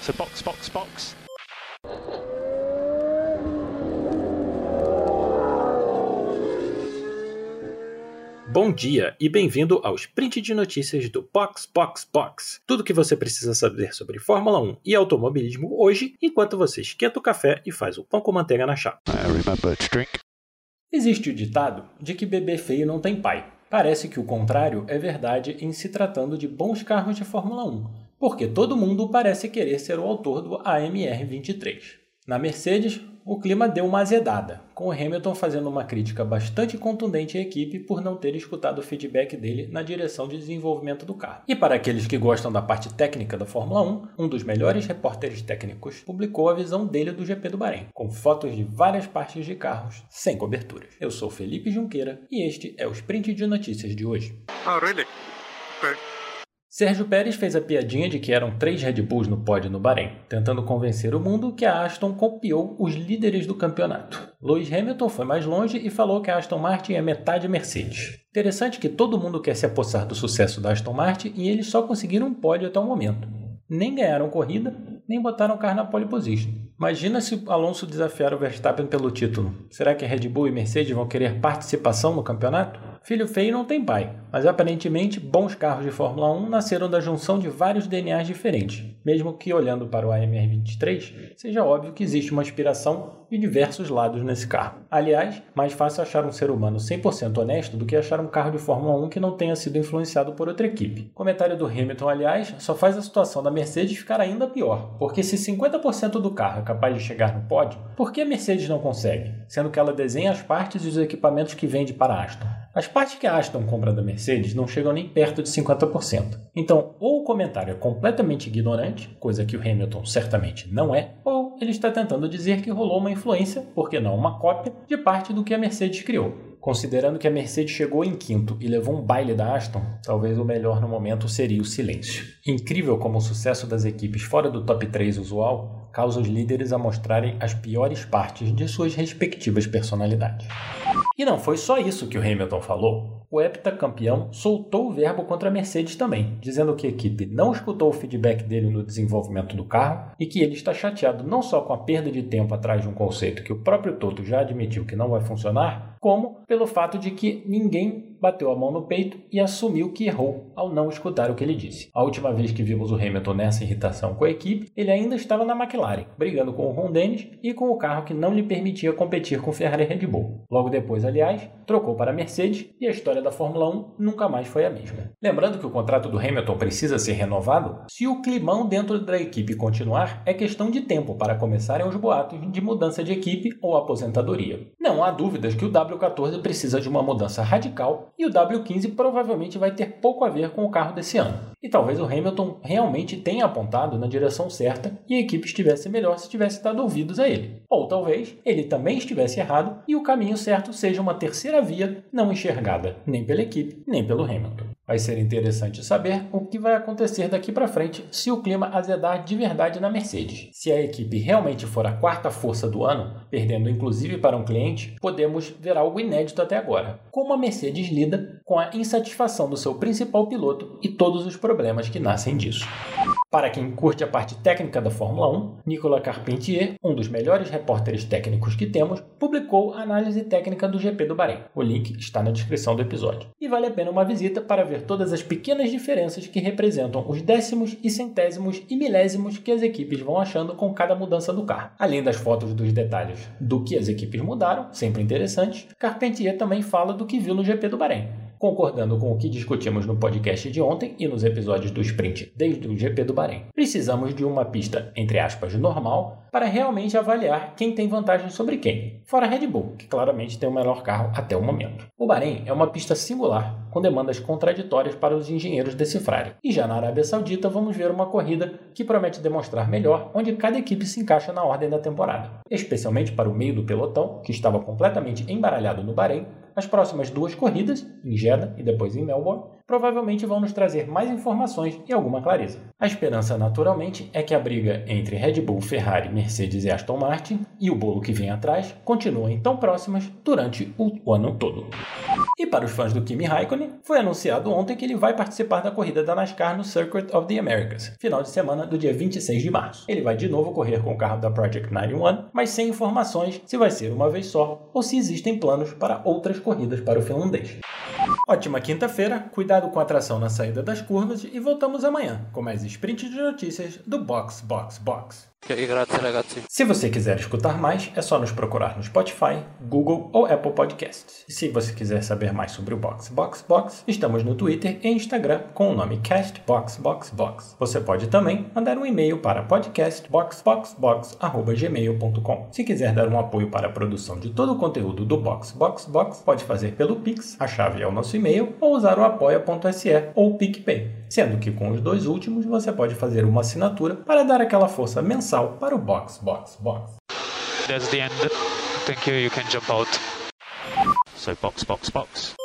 So box, box, box. Bom dia e bem-vindo ao sprint de notícias do Box Box Box. Tudo o que você precisa saber sobre Fórmula 1 e automobilismo hoje, enquanto você esquenta o café e faz o pão com manteiga na chapa. Existe o ditado de que bebê feio não tem pai. Parece que o contrário é verdade em se tratando de bons carros de Fórmula 1, porque todo mundo parece querer ser o autor do AMR 23. Na Mercedes, o clima deu uma azedada, com o Hamilton fazendo uma crítica bastante contundente à equipe por não ter escutado o feedback dele na direção de desenvolvimento do carro. E para aqueles que gostam da parte técnica da Fórmula 1, um dos melhores repórteres técnicos publicou a visão dele do GP do Bahrein, com fotos de várias partes de carros sem coberturas. Eu sou Felipe Junqueira e este é o Sprint de Notícias de hoje. Oh, really? But Sérgio Pérez fez a piadinha de que eram três Red Bulls no pódio no Bahrein, tentando convencer o mundo que a Aston copiou os líderes do campeonato. Lewis Hamilton foi mais longe e falou que a Aston Martin é metade Mercedes. Interessante que todo mundo quer se apossar do sucesso da Aston Martin e eles só conseguiram um pódio até o momento. Nem ganharam corrida, nem botaram o carro na pole position. Imagina se Alonso desafiar o Verstappen pelo título. Será que Red Bull e Mercedes vão querer participação no campeonato? Filho feio não tem pai, mas aparentemente bons carros de Fórmula 1 nasceram da junção de vários DNAs diferentes, mesmo que olhando para o AMR23, seja óbvio que existe uma inspiração de diversos lados nesse carro. Aliás, mais fácil achar um ser humano 100% honesto do que achar um carro de Fórmula 1 que não tenha sido influenciado por outra equipe. Comentário do Hamilton, aliás, só faz a situação da Mercedes ficar ainda pior, porque se 50% do carro é capaz de chegar no pódio, por que a Mercedes não consegue? Sendo que ela desenha as partes e os equipamentos que vende para a Aston. As partes que a Aston compra da Mercedes não chegam nem perto de 50%. Então, ou o comentário é completamente ignorante, coisa que o Hamilton certamente não é, ou ele está tentando dizer que rolou uma influência, por que não uma cópia, de parte do que a Mercedes criou. Considerando que a Mercedes chegou em quinto e levou um baile da Aston, talvez o melhor no momento seria o silêncio. Incrível como o sucesso das equipes fora do top 3 usual causa os líderes a mostrarem as piores partes de suas respectivas personalidades. E não foi só isso que o Hamilton falou. O heptacampeão soltou o verbo contra a Mercedes também, dizendo que a equipe não escutou o feedback dele no desenvolvimento do carro e que ele está chateado não só com a perda de tempo atrás de um conceito que o próprio Toto já admitiu que não vai funcionar, como pelo fato de que ninguém bateu a mão no peito e assumiu que errou ao não escutar o que ele disse. A última vez que vimos o Hamilton nessa irritação com a equipe, ele ainda estava na McLaren, brigando com o Ron Dennis e com o carro que não lhe permitia competir com Ferrari e Red Bull. Logo depois, aliás, trocou para a Mercedes e a história da Fórmula 1 nunca mais foi a mesma. Lembrando que o contrato do Hamilton precisa ser renovado, se o climão dentro da equipe continuar, é questão de tempo para começarem os boatos de mudança de equipe ou aposentadoria. Não há dúvidas que o W14 precisa de uma mudança radical e o W15 provavelmente vai ter pouco a ver com o carro desse ano. E talvez o Hamilton realmente tenha apontado na direção certa e a equipe estivesse melhor se tivesse dado ouvidos a ele. Ou talvez ele também estivesse errado e o caminho certo seja uma terceira via não enxergada nem pela equipe nem pelo Hamilton. Vai ser interessante saber o que vai acontecer daqui para frente se o clima azedar de verdade na Mercedes. Se a equipe realmente for a quarta força do ano, perdendo inclusive para um cliente, podemos ver algo inédito até agora. Como a Mercedes lida com a insatisfação do seu principal piloto e todos os problemas que nascem disso. Para quem curte a parte técnica da Fórmula 1, Nicolas Carpentier, um dos melhores repórteres técnicos que temos, publicou a análise técnica do GP do Bahrein. O link está na descrição do episódio. E vale a pena uma visita para ver todas as pequenas diferenças que representam os décimos e centésimos e milésimos que as equipes vão achando com cada mudança do carro. Além das fotos dos detalhes do que as equipes mudaram, sempre interessantes, Carpentier também fala do que viu no GP do Bahrein. Concordando com o que discutimos no podcast de ontem e nos episódios do Sprint desde o GP do Bahrein, precisamos de uma pista, entre aspas, normal para realmente avaliar quem tem vantagem sobre quem, fora a Red Bull, que claramente tem o melhor carro até o momento. O Bahrein é uma pista singular, com demandas contraditórias para os engenheiros decifrarem. E já na Arábia Saudita vamos ver uma corrida que promete demonstrar melhor onde cada equipe se encaixa na ordem da temporada. Especialmente para o meio do pelotão, que estava completamente embaralhado no Bahrein, as próximas duas corridas, em Jeddah e depois em Melbourne, provavelmente vão nos trazer mais informações e alguma clareza. A esperança, naturalmente, é que a briga entre Red Bull, Ferrari, Mercedes e Aston Martin e o bolo que vem atrás continuem tão próximas durante o ano todo. E para os fãs do Kimi Raikkonen, foi anunciado ontem que ele vai participar da corrida da NASCAR no Circuit of the Americas, final de semana do dia 26 de março. Ele vai de novo correr com o carro da Project 91, mas sem informações se vai ser uma vez só ou se existem planos para outras corridas para o finlandês. Ótima quinta-feira, cuidado com a tração na saída das curvas e voltamos amanhã com mais sprint de notícias do Box Box Box. Grazie ragazzi. Se você quiser escutar mais, é só nos procurar no Spotify, Google ou Apple Podcasts. E se você quiser saber mais sobre o Box Box Box, estamos no Twitter e Instagram com o nome CastBoxBoxBox. Você pode também mandar um e-mail para podcastboxboxbox@gmail.com. Se quiser dar um apoio para a produção de todo o conteúdo do Box Box Box, pode fazer pelo Pix, a chave é o nosso e-mail, ou usar o apoia.se ou o PicPay. Sendo que com os dois últimos você pode fazer uma assinatura para dar aquela força mensal para o Box Box Box. That's the end. Thank you. You can jump out. So box, box, box.